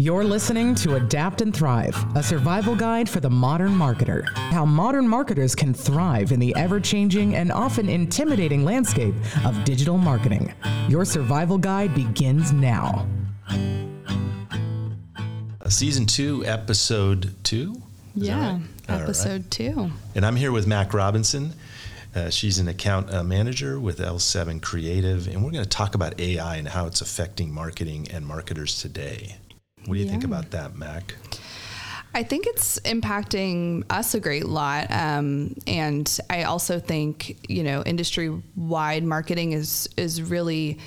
You're listening to Adapt and Thrive, a survival guide for the modern marketer. How modern marketers can thrive in the ever changing and often intimidating landscape of digital marketing. Your survival guide begins now. Season two, episode two? Is yeah, right? episode right. two. And I'm here with Mac Robinson. Uh, she's an account uh, manager with L7 Creative, and we're going to talk about AI and how it's affecting marketing and marketers today. What do you yeah. think about that, Mac? I think it's impacting us a great lot. Um, and I also think, you know, industry wide marketing is, is really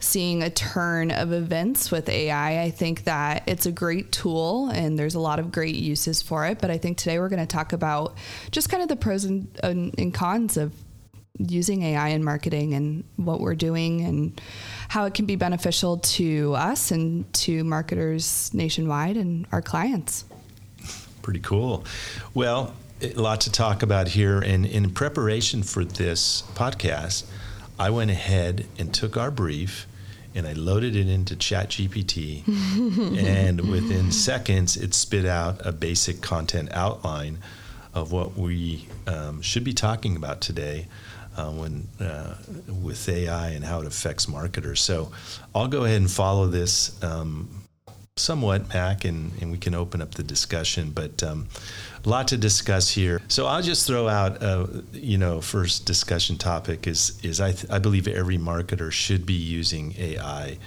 seeing a turn of events with AI. I think that it's a great tool and there's a lot of great uses for it. But I think today we're going to talk about just kind of the pros and, and cons of using AI in marketing and what we're doing and how it can be beneficial to us and to marketers nationwide and our clients. Pretty cool. Well, a lot to talk about here. And in preparation for this podcast, I went ahead and took our brief and I loaded it into ChatGPT. and within seconds, it spit out a basic content outline of what we um, should be talking about today uh, when uh, with AI and how it affects marketers. So I'll go ahead and follow this um, somewhat, Mac, and, and we can open up the discussion. But um, a lot to discuss here. So I'll just throw out, uh, you know, first discussion topic is is I, th- I believe every marketer should be using AI.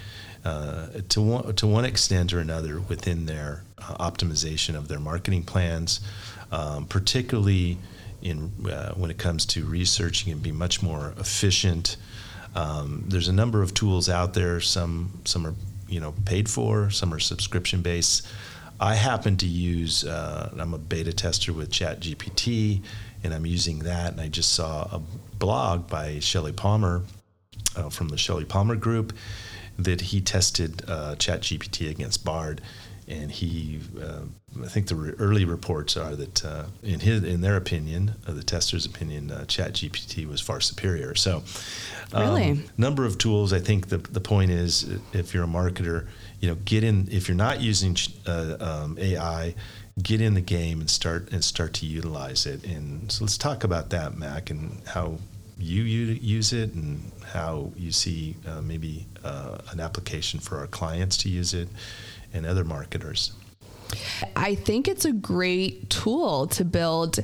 Uh, to one to one extent or another within their uh, optimization of their marketing plans, um, particularly in uh, when it comes to researching and be much more efficient. Um, there's a number of tools out there. Some some are you know paid for, some are subscription based. I happen to use. Uh, I'm a beta tester with ChatGPT, and I'm using that. And I just saw a blog by Shelly Palmer uh, from the Shelly Palmer Group that he tested uh, ChatGPT against Bard and he, uh, I think the re- early reports are that uh, in his, in their opinion, uh, the tester's opinion, uh, ChatGPT was far superior. So, um, really, number of tools. I think the the point is, if you're a marketer, you know, get in. If you're not using uh, um, AI, get in the game and start and start to utilize it. And so, let's talk about that, Mac, and how you use it and how you see uh, maybe uh, an application for our clients to use it and other marketers. I think it's a great tool to build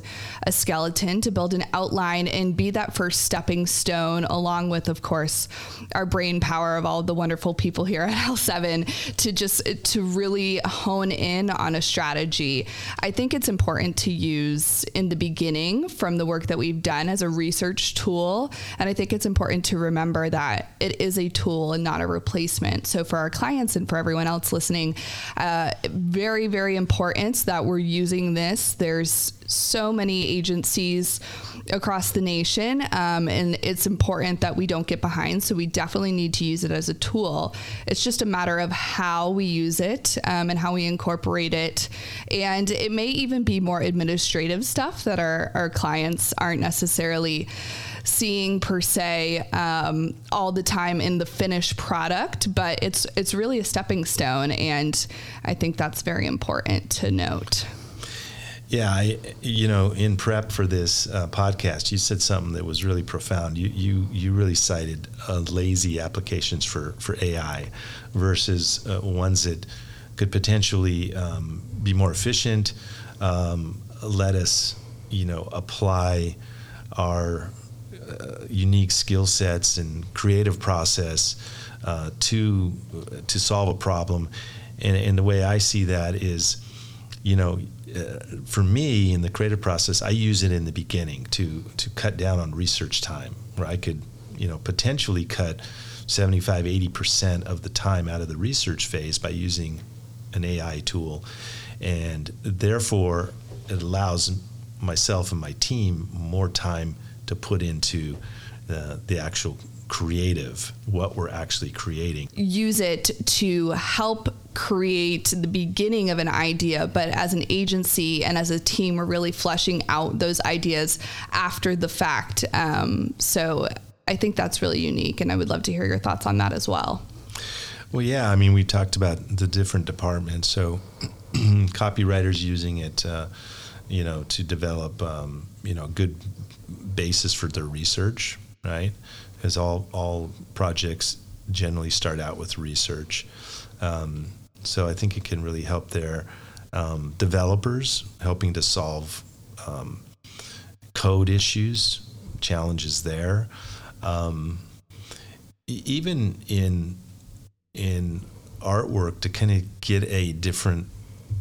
a skeleton, to build an outline, and be that first stepping stone, along with, of course, our brain power of all the wonderful people here at L7 to just to really hone in on a strategy. I think it's important to use in the beginning from the work that we've done as a research tool. And I think it's important to remember that it is a tool and not a replacement. So for our clients and for everyone else listening, uh, very, very very important that we're using this. There's so many agencies across the nation, um, and it's important that we don't get behind. So we definitely need to use it as a tool. It's just a matter of how we use it um, and how we incorporate it. And it may even be more administrative stuff that our, our clients aren't necessarily seeing per se um, all the time in the finished product, but it's it's really a stepping stone, and I think that's very important to note. Yeah, I, you know, in prep for this uh, podcast, you said something that was really profound. You you you really cited uh, lazy applications for for AI versus uh, ones that could potentially um, be more efficient, um, let us, you know, apply our uh, unique skill sets and creative process uh, to to solve a problem. And, and, the way I see that is, you know, uh, for me in the creative process, I use it in the beginning to to cut down on research time, where I could, you know, potentially cut 75, 80 percent of the time out of the research phase by using an AI tool, and therefore it allows myself and my team more time to put into the, the actual creative, what we're actually creating. Use it to help create the beginning of an idea, but as an agency and as a team, we're really fleshing out those ideas after the fact. Um, so I think that's really unique, and I would love to hear your thoughts on that as well. Well, yeah. I mean, we talked about the different departments. So, copywriters using it, uh, you know, to develop, um, you know, good basis for their research, right? Because all all projects generally start out with research. Um, so I think it can really help their um, developers, helping to solve um, code issues, challenges there. Um, even in in artwork to kind of get a different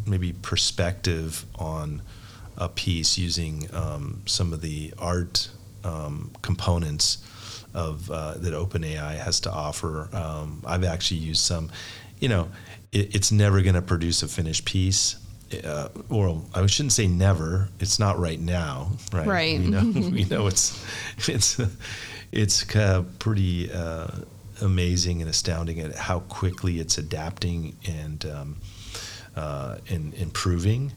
maybe perspective on a piece using um, some of the art um, components of uh, that OpenAI has to offer. Um, I've actually used some. You know, it, it's never going to produce a finished piece. Uh, or I shouldn't say never. It's not right now, right? Right. We know, we know it's it's it's uh, pretty uh, amazing and astounding at how quickly it's adapting and um, uh, and improving.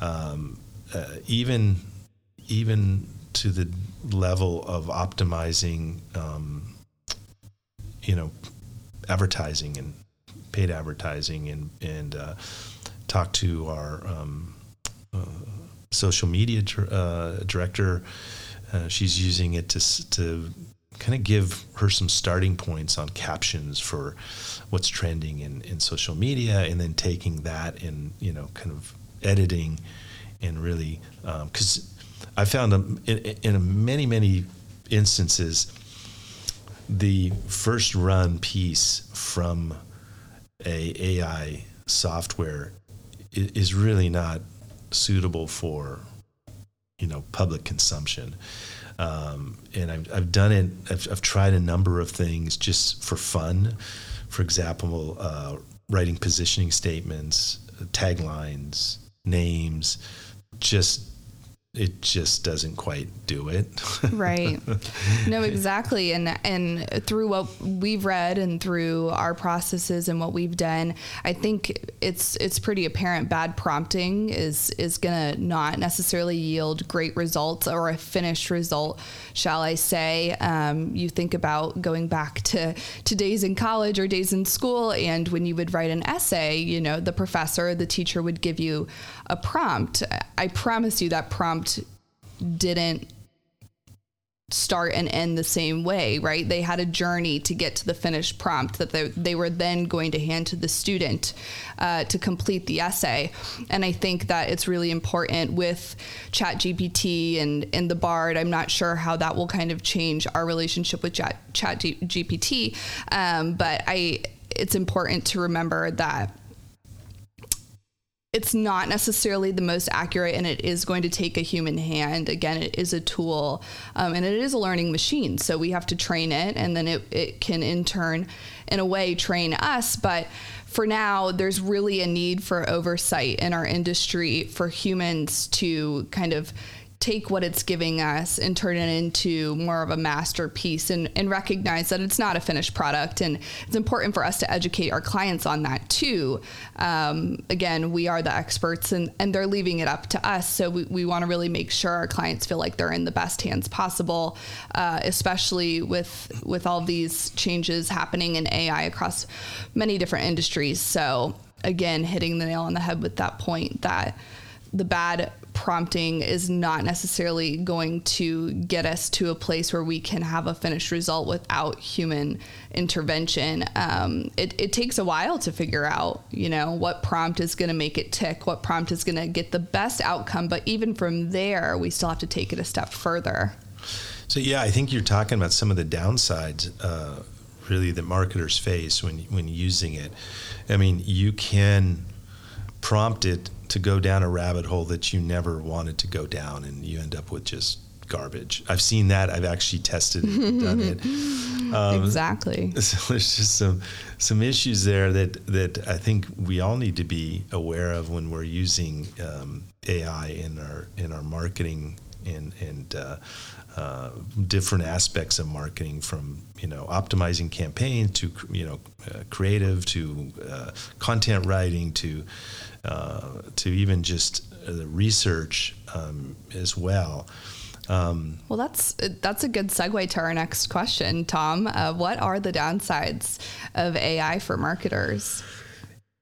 Um, uh, even even to the level of optimizing, um, you know, advertising and paid advertising and and uh, talk to our um, uh, social media uh, director. Uh, she's using it to to kind of give her some starting points on captions for what's trending in, in social media, and then taking that and you know kind of editing and really because um, I found in, in many, many instances, the first run piece from a AI software is really not suitable for you know public consumption. Um, and I've, I've done it. I've, I've, tried a number of things just for fun. For example, uh, writing positioning statements, taglines, names, just it just doesn't quite do it. right. No, exactly. And and through what we've read and through our processes and what we've done, I think it's it's pretty apparent bad prompting is is going to not necessarily yield great results or a finished result, shall I say. Um, you think about going back to, to days in college or days in school and when you would write an essay, you know, the professor, the teacher would give you a prompt. I promise you that prompt didn't start and end the same way, right? They had a journey to get to the finished prompt that they, they were then going to hand to the student uh, to complete the essay. And I think that it's really important with ChatGPT and, and the BARD. I'm not sure how that will kind of change our relationship with Chat, GPT, um, but I it's important to remember that it's not necessarily the most accurate and it is going to take a human hand. Again it is a tool um, and it is a learning machine so we have to train it and then it, it can in turn in a way train us but for now there's really a need for oversight in our industry for humans to kind of take what it's giving us and turn it into more of a masterpiece and, and recognize that it's not a finished product. And it's important for us to educate our clients on that too. Um, again, we are the experts and, and they're leaving it up to us. So we, we want to really make sure our clients feel like they're in the best hands possible, uh, especially with, with all these changes happening in AI across many different industries. So again, hitting the nail on the head with that point that the bad prompting is not necessarily going to get us to a place where we can have a finished result without human intervention. Um, it, it takes a while to figure out, you know, what prompt is going to make it tick, what prompt is going to get the best outcome. But even from there, we still have to take it a step further. So yeah, I think you're talking about some of the downsides, uh, really, that marketers face when when using it. I mean, you can prompt it to go down a rabbit hole that you never wanted to go down, and you end up with just garbage. I've seen that. I've actually tested it, and done it. Um, exactly. So there's just some some issues there that that I think we all need to be aware of when we're using um, AI in our in our marketing and and uh, uh, different aspects of marketing, from you know optimizing campaigns to you know uh, creative to uh, content writing to uh, to even just the research um, as well. Um, well, that's that's a good segue to our next question, Tom. Uh, what are the downsides of AI for marketers?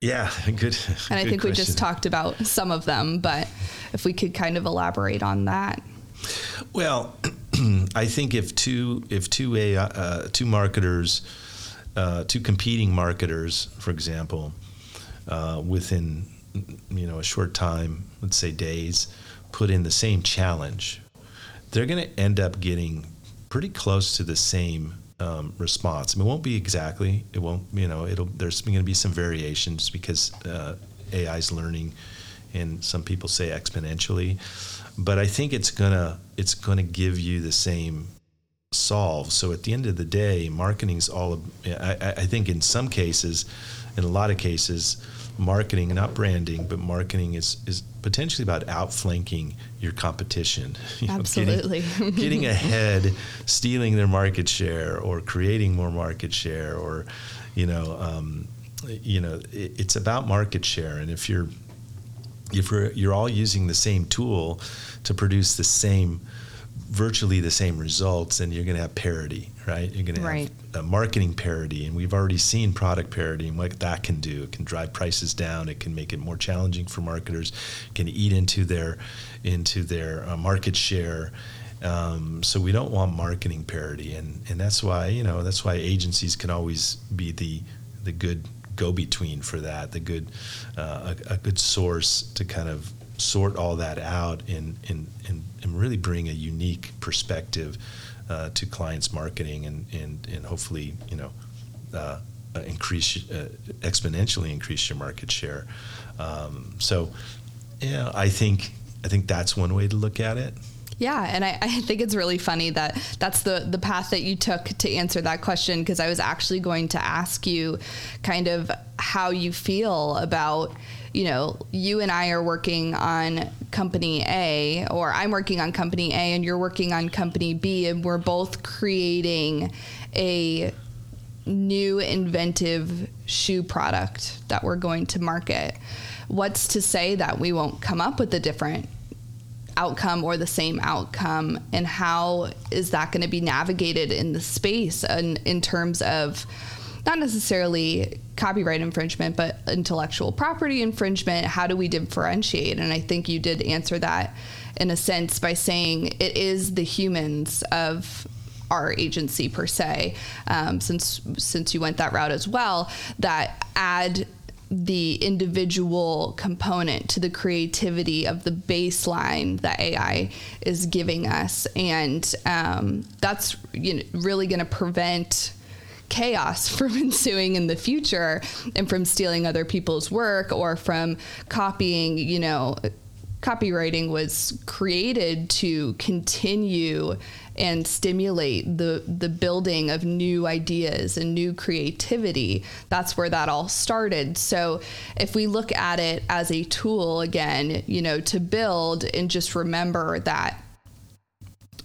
Yeah, good. And I good think question. we just talked about some of them, but if we could kind of elaborate on that. Well, I think if two if two AI, uh, two marketers, uh, two competing marketers, for example, uh, within you know a short time, let's say days, put in the same challenge, they're going to end up getting pretty close to the same um, response. I mean, it won't be exactly. It won't. You know, it'll. There's going to be some variations because uh, AI is learning, and some people say exponentially. But I think it's gonna it's gonna give you the same solve. So at the end of the day, marketing's all. I, I think in some cases, in a lot of cases, marketing, not branding, but marketing is, is potentially about outflanking your competition. You Absolutely. Know, getting, getting, ahead, stealing their market share, or creating more market share, or, you know, um, you know, it, it's about market share. And if you're if you're, you're all using the same tool to produce the same virtually the same results, and you're going to have parity, right? You're going to right. have marketing parity, and we've already seen product parity and what that can do. It can drive prices down. It can make it more challenging for marketers. It can eat into their into their uh, market share. Um, so we don't want marketing parity, and and that's why you know that's why agencies can always be the the good go between for that, the good uh, a, a good source to kind of sort all that out and, and, and, and really bring a unique perspective uh, to clients' marketing and, and, and hopefully, you know, uh, uh increase, uh, exponentially increase your market share. Um, so, yeah, I think, I think that's one way to look at it. Yeah, and I, I, think it's really funny that that's the the path that you took to answer that question because I was actually going to ask you kind of how you feel about you know, you and I are working on company A, or I'm working on company A, and you're working on company B, and we're both creating a new inventive shoe product that we're going to market. What's to say that we won't come up with a different outcome or the same outcome? And how is that going to be navigated in the space and in terms of not necessarily copyright infringement, but intellectual property infringement. How do we differentiate? And I think you did answer that in a sense by saying it is the humans of our agency per se, um, since since you went that route as well, that add the individual component to the creativity of the baseline that AI is giving us, and um, that's you know, really going to prevent chaos from ensuing in the future and from stealing other people's work or from copying, you know, copywriting was created to continue and stimulate the the building of new ideas and new creativity. That's where that all started. So if we look at it as a tool again you know to build and just remember that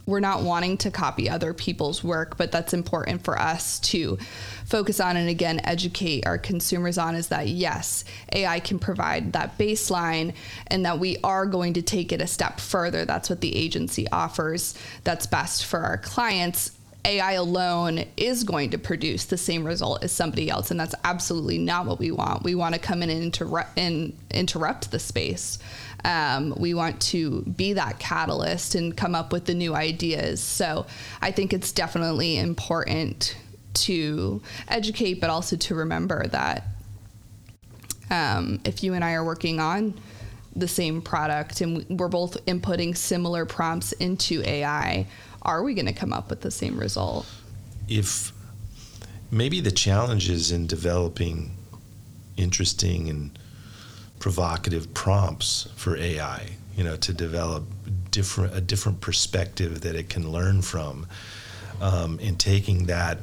we're not wanting to copy other people's work, but that's important for us to focus on and again educate our consumers on is that yes, AI can provide that baseline and that we are going to take it a step further. That's what the agency offers that's best for our clients. AI alone is going to produce the same result as somebody else, and that's absolutely not what we want. We want to come in and, interrupt, and interrupt the space. Um, we want to be that catalyst and come up with the new ideas. So I think it's definitely important to educate, but also to remember that um, if you and I are working on the same product and we're both inputting similar prompts into AI, are we going to come up with the same result? If maybe the challenges in developing interesting and provocative prompts for AI, you know, to develop different a different perspective that it can learn from, um, and taking that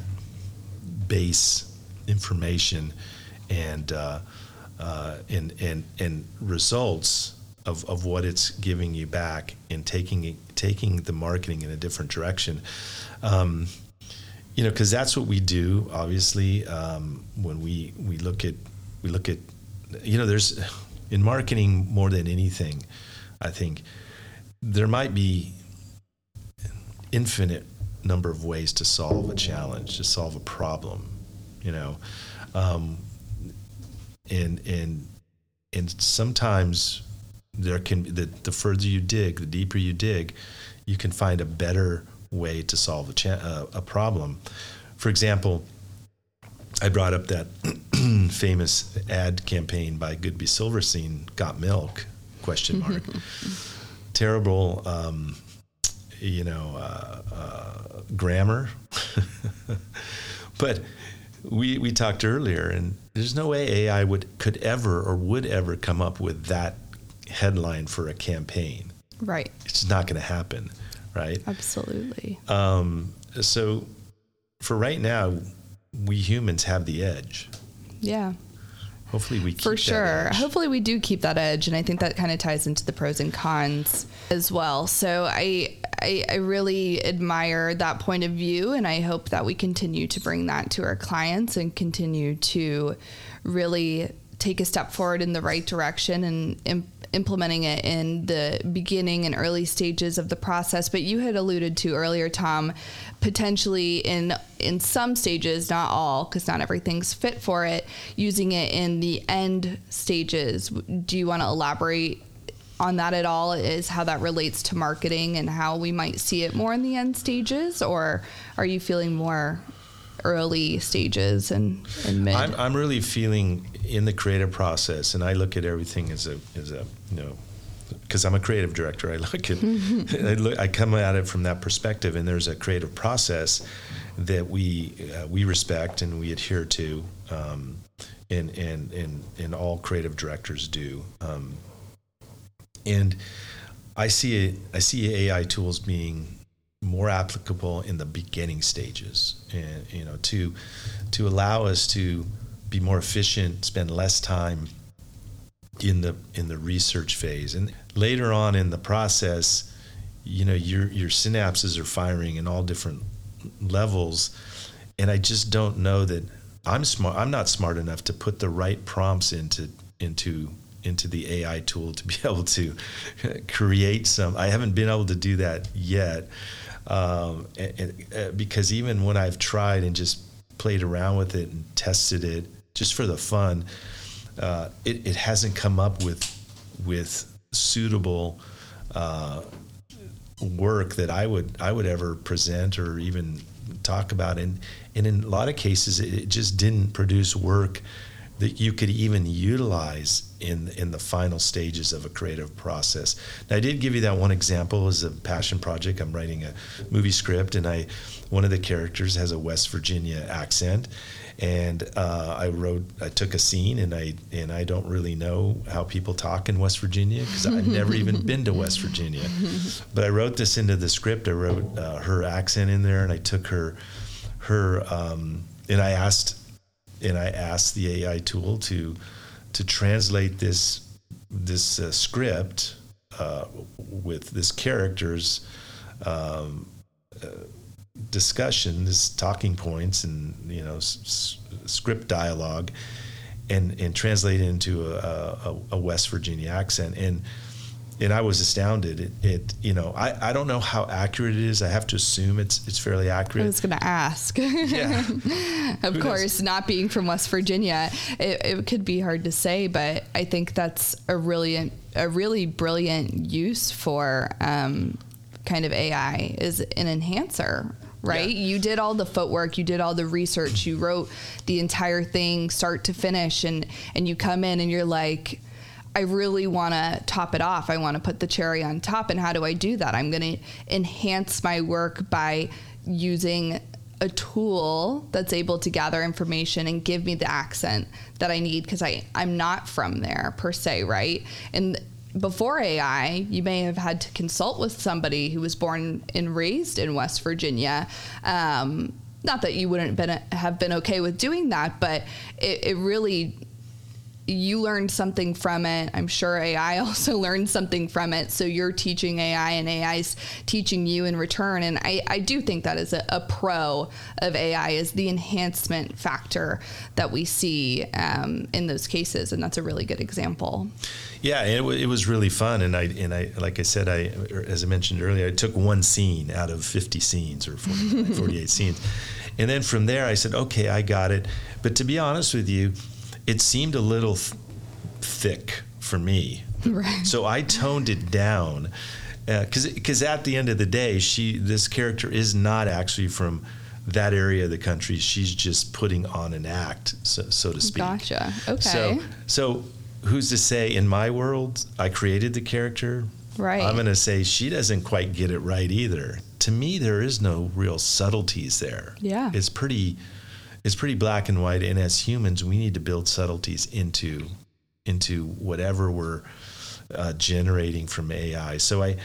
base information and uh, uh, and and and results of, of what it's giving you back and taking taking the marketing in a different direction. Um, you know, because that's what we do. Obviously, um, when we we look at we look at you know, there's in marketing more than anything, I think there might be infinite number of ways to solve a challenge, to solve a problem, you know, um, and and and sometimes there can the the further you dig, the deeper you dig, you can find a better way to solve a cha- uh, a problem. For example, I brought up that famous ad campaign by Goodby Silverstein, "Got Milk?" Question mark. Terrible, um, you know, uh, uh, grammar. but we we talked earlier, and there's no way AI would could ever or would ever come up with that headline for a campaign. Right. It's not going to happen, right? Absolutely. Um, so for right now, we humans have the edge. Yeah. Hopefully we keep For that sure. Hopefully we do keep that edge and I think that kind of ties into the pros and cons as well. So I, I I really admire that point of view and I hope that we continue to bring that to our clients and continue to really take a step forward in the right direction and im- implementing it in the beginning and early stages of the process but you had alluded to earlier Tom potentially in in some stages not all because not everything's fit for it using it in the end stages. Do you want to elaborate on that at all is how that relates to marketing and how we might see it more in the end stages or are you feeling more early stages and, and mid? I'm, I'm really feeling in the creative process, and I look at everything as a as a you know because I'm a creative director. I look at I, look, I come at it from that perspective, and there's a creative process that we uh, we respect and we adhere to, um, and and and and all creative directors do. Um, and I see it, I see AI tools being more applicable in the beginning stages, and you know to to allow us to be more efficient, spend less time in the in the research phase, and later on in the process, you know your your synapses are firing in all different levels, and I just don't know that I'm smart. I'm not smart enough to put the right prompts into into into the AI tool to be able to create some. I haven't been able to do that yet, um, and, and, because even when I've tried and just played around with it and tested it just for the fun, uh, it, it hasn't come up with with suitable uh, work that I would I would ever present or even talk about. And and in a lot of cases, it just didn't produce work that you could even utilize in in the final stages of a creative process. Now, I did give you that one example as a passion project. I'm writing a movie script, and I one of the characters has a West Virginia accent, and uh, I wrote I took a scene, and I and I don't really know how people talk in West Virginia because I've never even been to West Virginia, but I wrote this into the script. I wrote uh, her accent in there, and I took her her um, and I asked and I asked the AI tool to to translate this this uh, script uh, with this character's um, discussion, this talking points, and you know s- script dialogue, and and translate it into a, a, a West Virginia accent and and I was astounded. It, it, you know, I, I don't know how accurate it is. I have to assume it's it's fairly accurate. I was going to ask. Yeah. of Who knows? course, not being from West Virginia, it, it could be hard to say, but I think that's a really a really brilliant use for um, kind of AI is an enhancer. Right, Yeah. you did all the footwork, you did all the research, you wrote the entire thing start to finish, and and you come in and you're like, I really want to top it off. I want to put the cherry on top. And how do I do that? I'm going to enhance my work by using a tool that's able to gather information and give me the accent that I need because I I'm not from there per se, right? And before AI, you may have had to consult with somebody who was born and raised in West Virginia. Um, not that you wouldn't been, have been okay with doing that, but it, it really you learned something from it. I'm sure AI also learned something from it. So you're teaching AI and AI's teaching you in return. And I, I do think that is a, a pro of AI is the enhancement factor that we see um, in those cases. And that's a really good example. Yeah, it, w- it was really fun, and I and I like I said, I as I mentioned earlier, I took one scene out of 50 scenes or 40, 48 scenes, and then from there I said, okay, I got it. But to be honest with you, it seemed a little th- thick for me. Right. So I toned it down because uh, because at the end of the day, she this character is not actually from that area of the country. She's just putting on an act, so, so to speak. Gotcha. Okay. So so who's to say in my world I created the character? Right. I'm going to say she doesn't quite get it right either. To me, there is no real subtleties there. Yeah. It's pretty, it's pretty black and white. And as humans, we need to build subtleties into, into whatever we're uh, generating from AI. So I,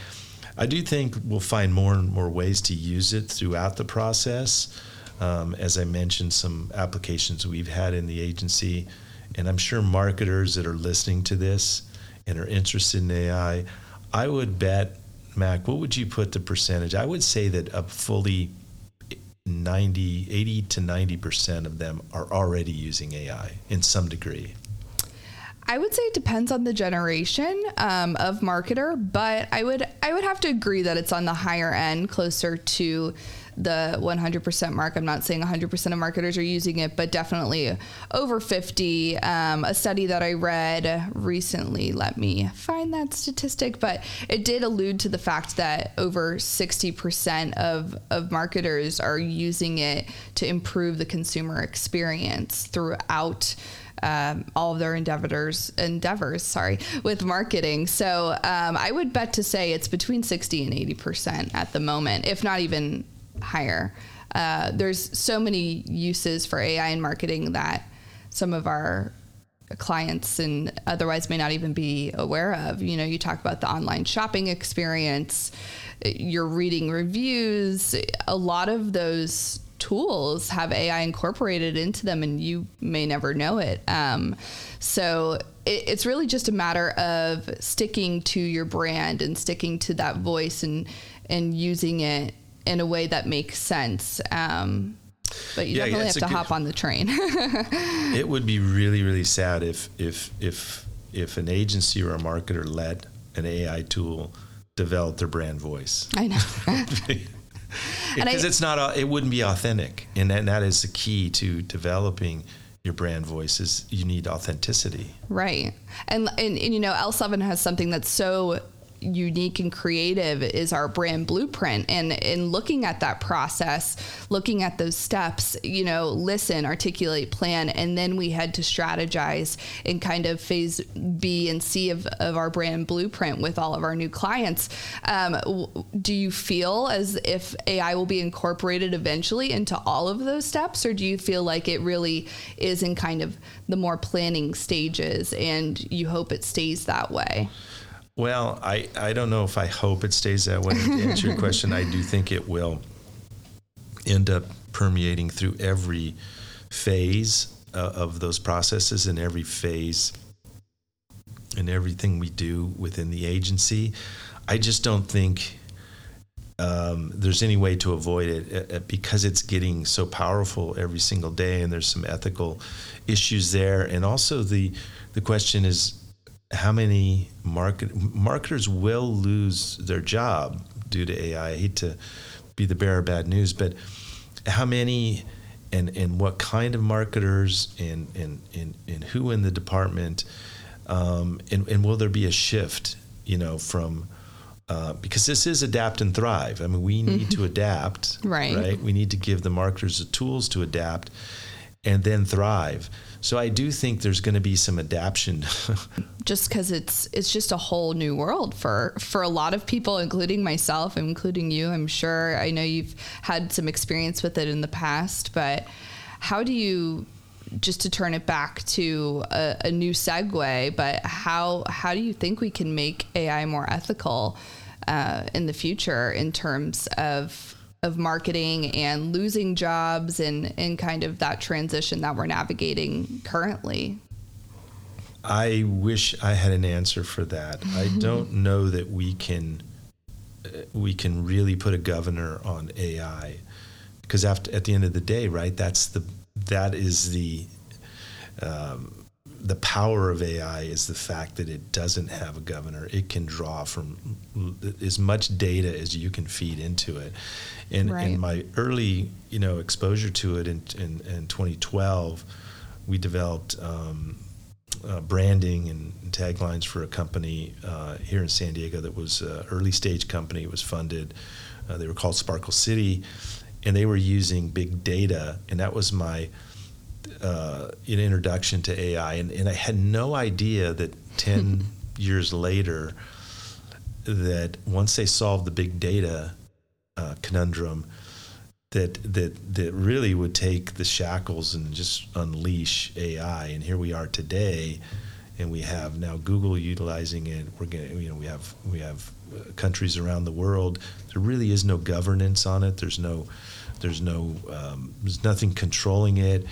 I do think we'll find more and more ways to use it throughout the process. Um, as I mentioned, some applications we've had in the agency and I'm sure marketers that are listening to this and are interested in AI, I would bet, Mac, what would you put the percentage? I would say that a fully 90, 80 to 90% of them are already using AI in some degree. I would say it depends on the generation um, of marketer, but I would I would have to agree that it's on the higher end, closer to the 100% mark. I'm not saying 100% of marketers are using it, but definitely over 50. Um, a study that I read recently, let me find that statistic, but it did allude to the fact that over 60% of, of marketers are using it to improve the consumer experience throughout. Um, all of their endeavors endeavors sorry with marketing so um, i would bet to say it's between 60 and 80 percent at the moment if not even higher. Uh, there's so many uses for AI in marketing that some of our clients and otherwise may not even be aware of. You know, you talk about the online shopping experience, you're reading reviews, a lot of those tools have AI incorporated into them and you may never know it. Um, so it, it's really just a matter of sticking to your brand and sticking to that voice and, and using it in a way that makes sense. Um, but you yeah, definitely have to hop on the train. it would be really, really sad if if if if an agency or a marketer let an AI tool develop their brand voice. I know. because it's not it wouldn't be authentic and that, and that is the key to developing your brand voice is you need authenticity right and and, and you know l7 has something that's so unique and creative is our brand blueprint. And in looking at that process looking at those steps you know listen articulate plan and then we had to strategize in kind of phase b and c of, of our brand blueprint with all of our new clients. Um, do you feel as if ai will be incorporated eventually into all of those steps? Or do you feel like it really is in kind of the more planning stages and you hope it stays that way well, I, I don't know if I hope it stays that way. To answer your question, I do think it will end up permeating through every phase uh, of those processes and every phase and everything we do within the agency. I just don't think um, there's any way to avoid it uh, uh because it's getting so powerful every single day, and there's some ethical issues there, and also the the question is how many market marketers will lose their job due to AI. I hate to be the bearer of bad news, but how many and and what kind of marketers and and and, and who in the department um, and, and will there be a shift you know from uh, because this is adapt and thrive i mean we need mm-hmm. to adapt right right we need to give the marketers the tools to adapt and then thrive so I do think there's going to be some adaptation. just because it's it's just a whole new world for for a lot of people, including myself, including you. I'm sure. I know you've had some experience with it in the past, but how do you just to turn it back to a, a new segue? But how how do you think we can make AI more ethical uh, in the future in terms of of marketing and losing jobs and, and kind of that transition that we're navigating currently? I wish I had an answer for that. I don't know that we can uh, we can really put a governor on AI because after at the end of the day, right? That's the that is the um, the power of AI is the fact that it doesn't have a governor. It can draw from as much data as you can feed into it. And Right. in my early, you know, exposure to it in in, in 2012, we developed um, uh, branding and taglines for a company uh, here in San Diego that was an early stage company. It was funded. Uh, they were called Sparkle City, and they were using big data, and that was my uh, an introduction to AI. And, and I had no idea that 10 years later, that once they solved the big data uh, conundrum, that that that really would take the shackles and just unleash AI. And here we are today, and we have now Google utilizing it. We're going, you know, we have we have uh, countries around the world. There really is no governance on it. There's no there's no um, there's nothing controlling it.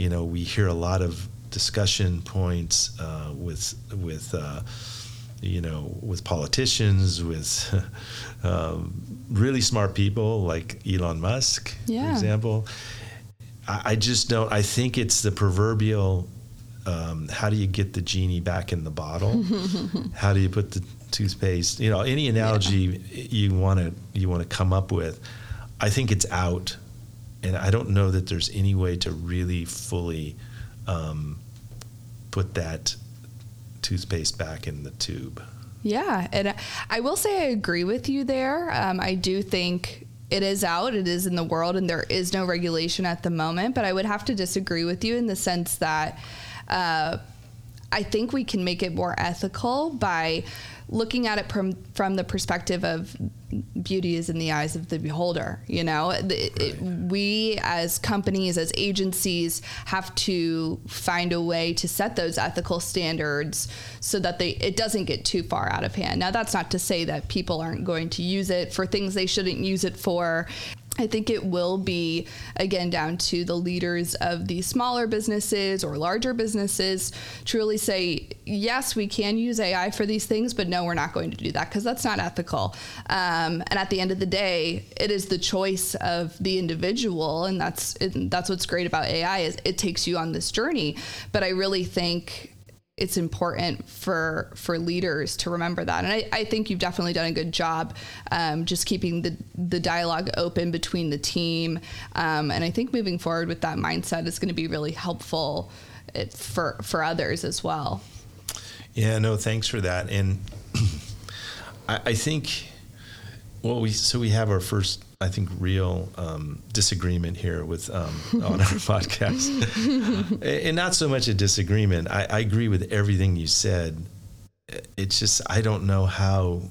You know, we hear a lot of discussion points uh, with with. Uh, you know, with politicians, with um, really smart people like Elon Musk, Yeah. for example. I, I just don't. I think it's the proverbial. Um, how do you get the genie back in the bottle? how do you put the toothpaste? You know, any analogy you want to you want to come up with. I think it's out, and I don't know that there's any way to really fully um, put that toothpaste back in the tube. Yeah, and I will say I agree with you there. Um, I do think it is out, it is in the world, and there is no regulation at the moment. But I would have to disagree with you in the sense that uh, I think we can make it more ethical by looking at it from from the perspective of beauty is in the eyes of the beholder. You know, The- it- we as companies, as agencies, have to find a way to set those ethical standards so that they it doesn't get too far out of hand. Now, that's not to say that people aren't going to use it for things they shouldn't use it for. I think it will be again down to the leaders of these smaller businesses or larger businesses to really say, yes, we can use AI for these things, but no, we're not going to do that because that's not ethical. Um, and at the end of the day, it is the choice of the individual, and that's and that's what's great about AI is it takes you on this journey. But I really think it's important for for leaders to remember that. And I, I think you've definitely done a good job um, just keeping the the dialogue open between the team. Um, and I think moving forward with that mindset is going to be really helpful uh, for for others as well. Yeah, no, thanks for that. And I, I think, well, we so we have our first, I think, real um, disagreement here with um, on our podcast, and not so much a disagreement. I, I agree with everything you said. It's just I don't know how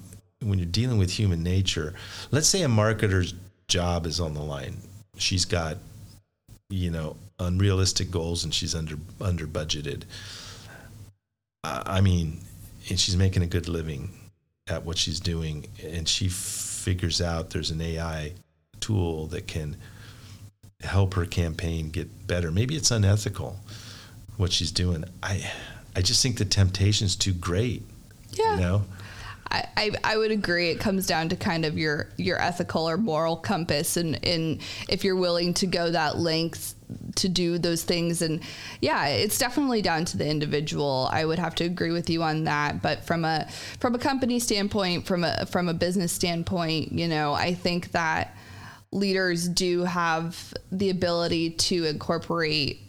when you're dealing with human nature. Let's say a marketer's job is on the line. She's got, you know, unrealistic goals and she's under under budgeted. I I mean, and she's making a good living at what she's doing, and she figures out there's an AI tool that can help her campaign get better. Maybe it's unethical what she's doing. I I just think the temptation's too great. Yeah. You know? I, I, would agree. It comes down to kind of your your ethical or moral compass, and, and if you're willing to go that length to do those things. And yeah, it's definitely down to the individual. I would have to agree with you on that. But from a from a company standpoint, from a from a business standpoint, you know, I think that leaders do have the ability to incorporate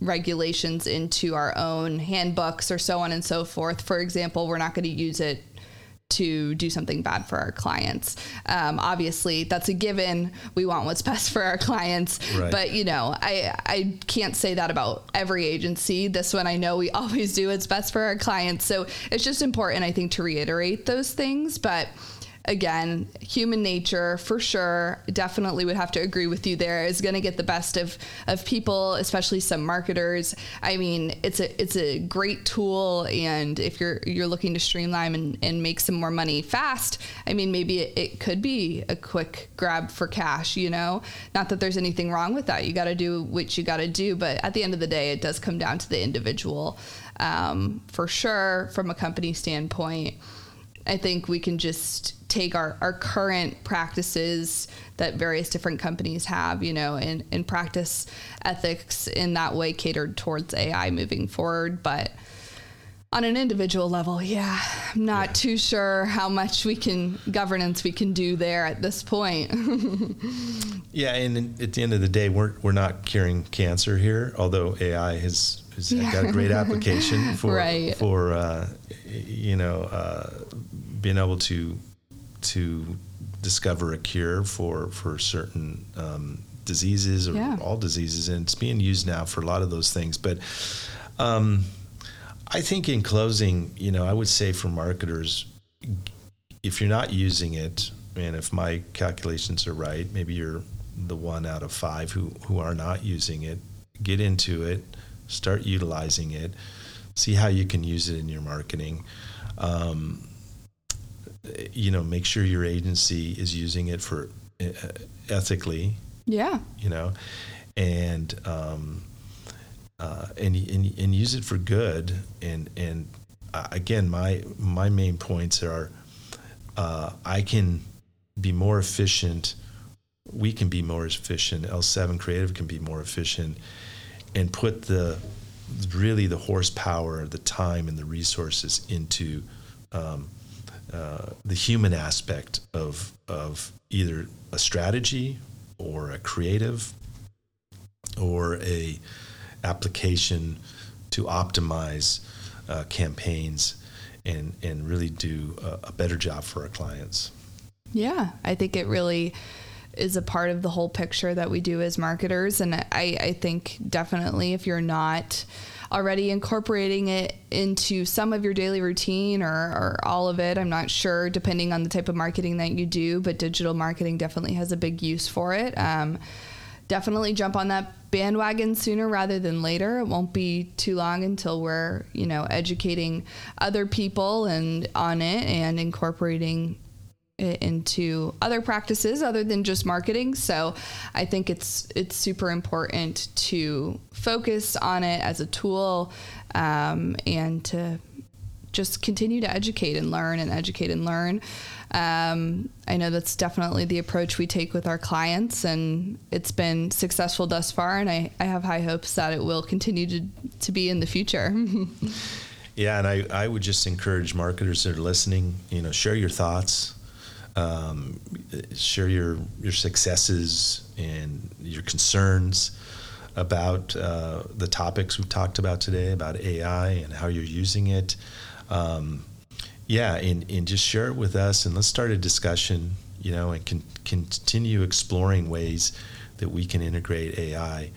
regulations into our own handbooks or so on and so forth. For example, we're not going to use it to do something bad for our clients. Um, obviously, that's a given. We want what's best for our clients. Right. But you know, I I can't say that about every agency. This one, I know we always do what's best for our clients. So it's just important, I think, to reiterate those things. But again, human nature for sure. Definitely would have to agree with you there. Is going to get the best of of people, especially some marketers. I mean, it's a it's a great tool, and if you're you're looking to streamline and, and make some more money fast, I mean, maybe it, it could be a quick grab for cash. You know, not that there's anything wrong with that. You got to do what you got to do, but at the end of the day, it does come down to the individual. Um, for sure, from a company standpoint, I think we can just take our, our current practices that various different companies have, you know, and, and practice ethics in that way catered towards AI moving forward. But on an individual level, yeah, I'm not yeah. too sure how much we can governance we can do there at this point. yeah, and at the end of the day, we're we're not curing cancer here, although AI has, has yeah. got a great application for right. for uh, you know uh, being able to to discover a cure for for certain um, diseases or yeah. all diseases, and it's being used now for a lot of those things. But um, I think in closing, you know, I would say for marketers, if you're not using it, and if my calculations are right, maybe you're the one out of five who who are not using it. Get into it, start utilizing it, see how you can use it in your marketing. Um, you know, make sure your agency is using it for uh, ethically. Yeah. You know, and um, uh, and, and and use it for good. And and uh, again, my my main points are, uh, I can be more efficient. We can be more efficient. L7 Creative can be more efficient, and put the really the horsepower, the time, and the resources into um, uh, the human aspect of of either a strategy or a creative or a application to optimize uh, campaigns and and really do a, a better job for our clients. Yeah, I think it really is a part of the whole picture that we do as marketers, and I I think definitely if you're not already incorporating it into some of your daily routine or, or all of it. I'm not sure, depending on the type of marketing that you do, but digital marketing definitely has a big use for it. Um, definitely jump on that bandwagon sooner rather than later. It won't be too long until we're, you know, educating other people and on it and incorporating into other practices other than just marketing. So I think it's it's super important to focus on it as a tool um, and to just continue to educate and learn and educate and learn. Um, I know that's definitely the approach we take with our clients, and it's been successful thus far. And I, I have high hopes that it will continue to, to be in the future. yeah, and I, I would just encourage marketers that are listening, you know, share your thoughts um, share your your successes and your concerns about uh, the topics we've talked about today about AI and how you're using it. Um, yeah, and, and just share it with us and let's start a discussion, you know, and can continue exploring ways that we can integrate AI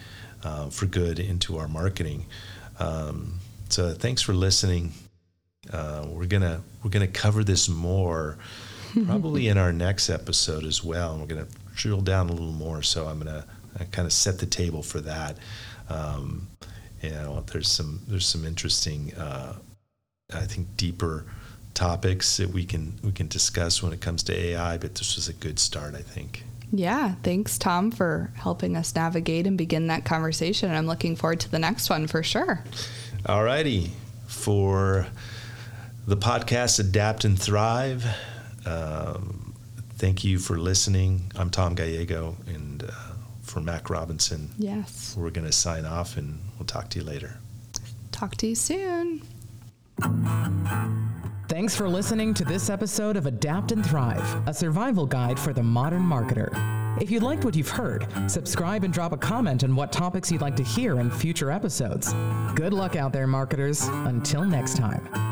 uh, for good into our marketing. Um, so thanks for listening. Uh, we're gonna we're gonna cover this more probably in our next episode as well. And we're going to drill down a little more. So I'm going to uh, kind of set the table for that. Um, you know, there's some there's some interesting, uh, I think, deeper topics that we can we can discuss when it comes to AI. But this was a good start, I think. Yeah, thanks, Tom, for helping us navigate and begin that conversation. I'm looking forward to the next one for sure. All righty. For the podcast Adapt and Thrive, um, thank you for listening. I'm Tom Gallego, and uh, for Mac Robinson. Yes. We're going to sign off, and we'll talk to you later. Talk to you soon. Thanks for listening to this episode of Adapt and Thrive, a survival guide for the modern marketer. If you liked what you've heard, subscribe and drop a comment on what topics you'd like to hear in future episodes. Good luck out there, marketers. Until next time.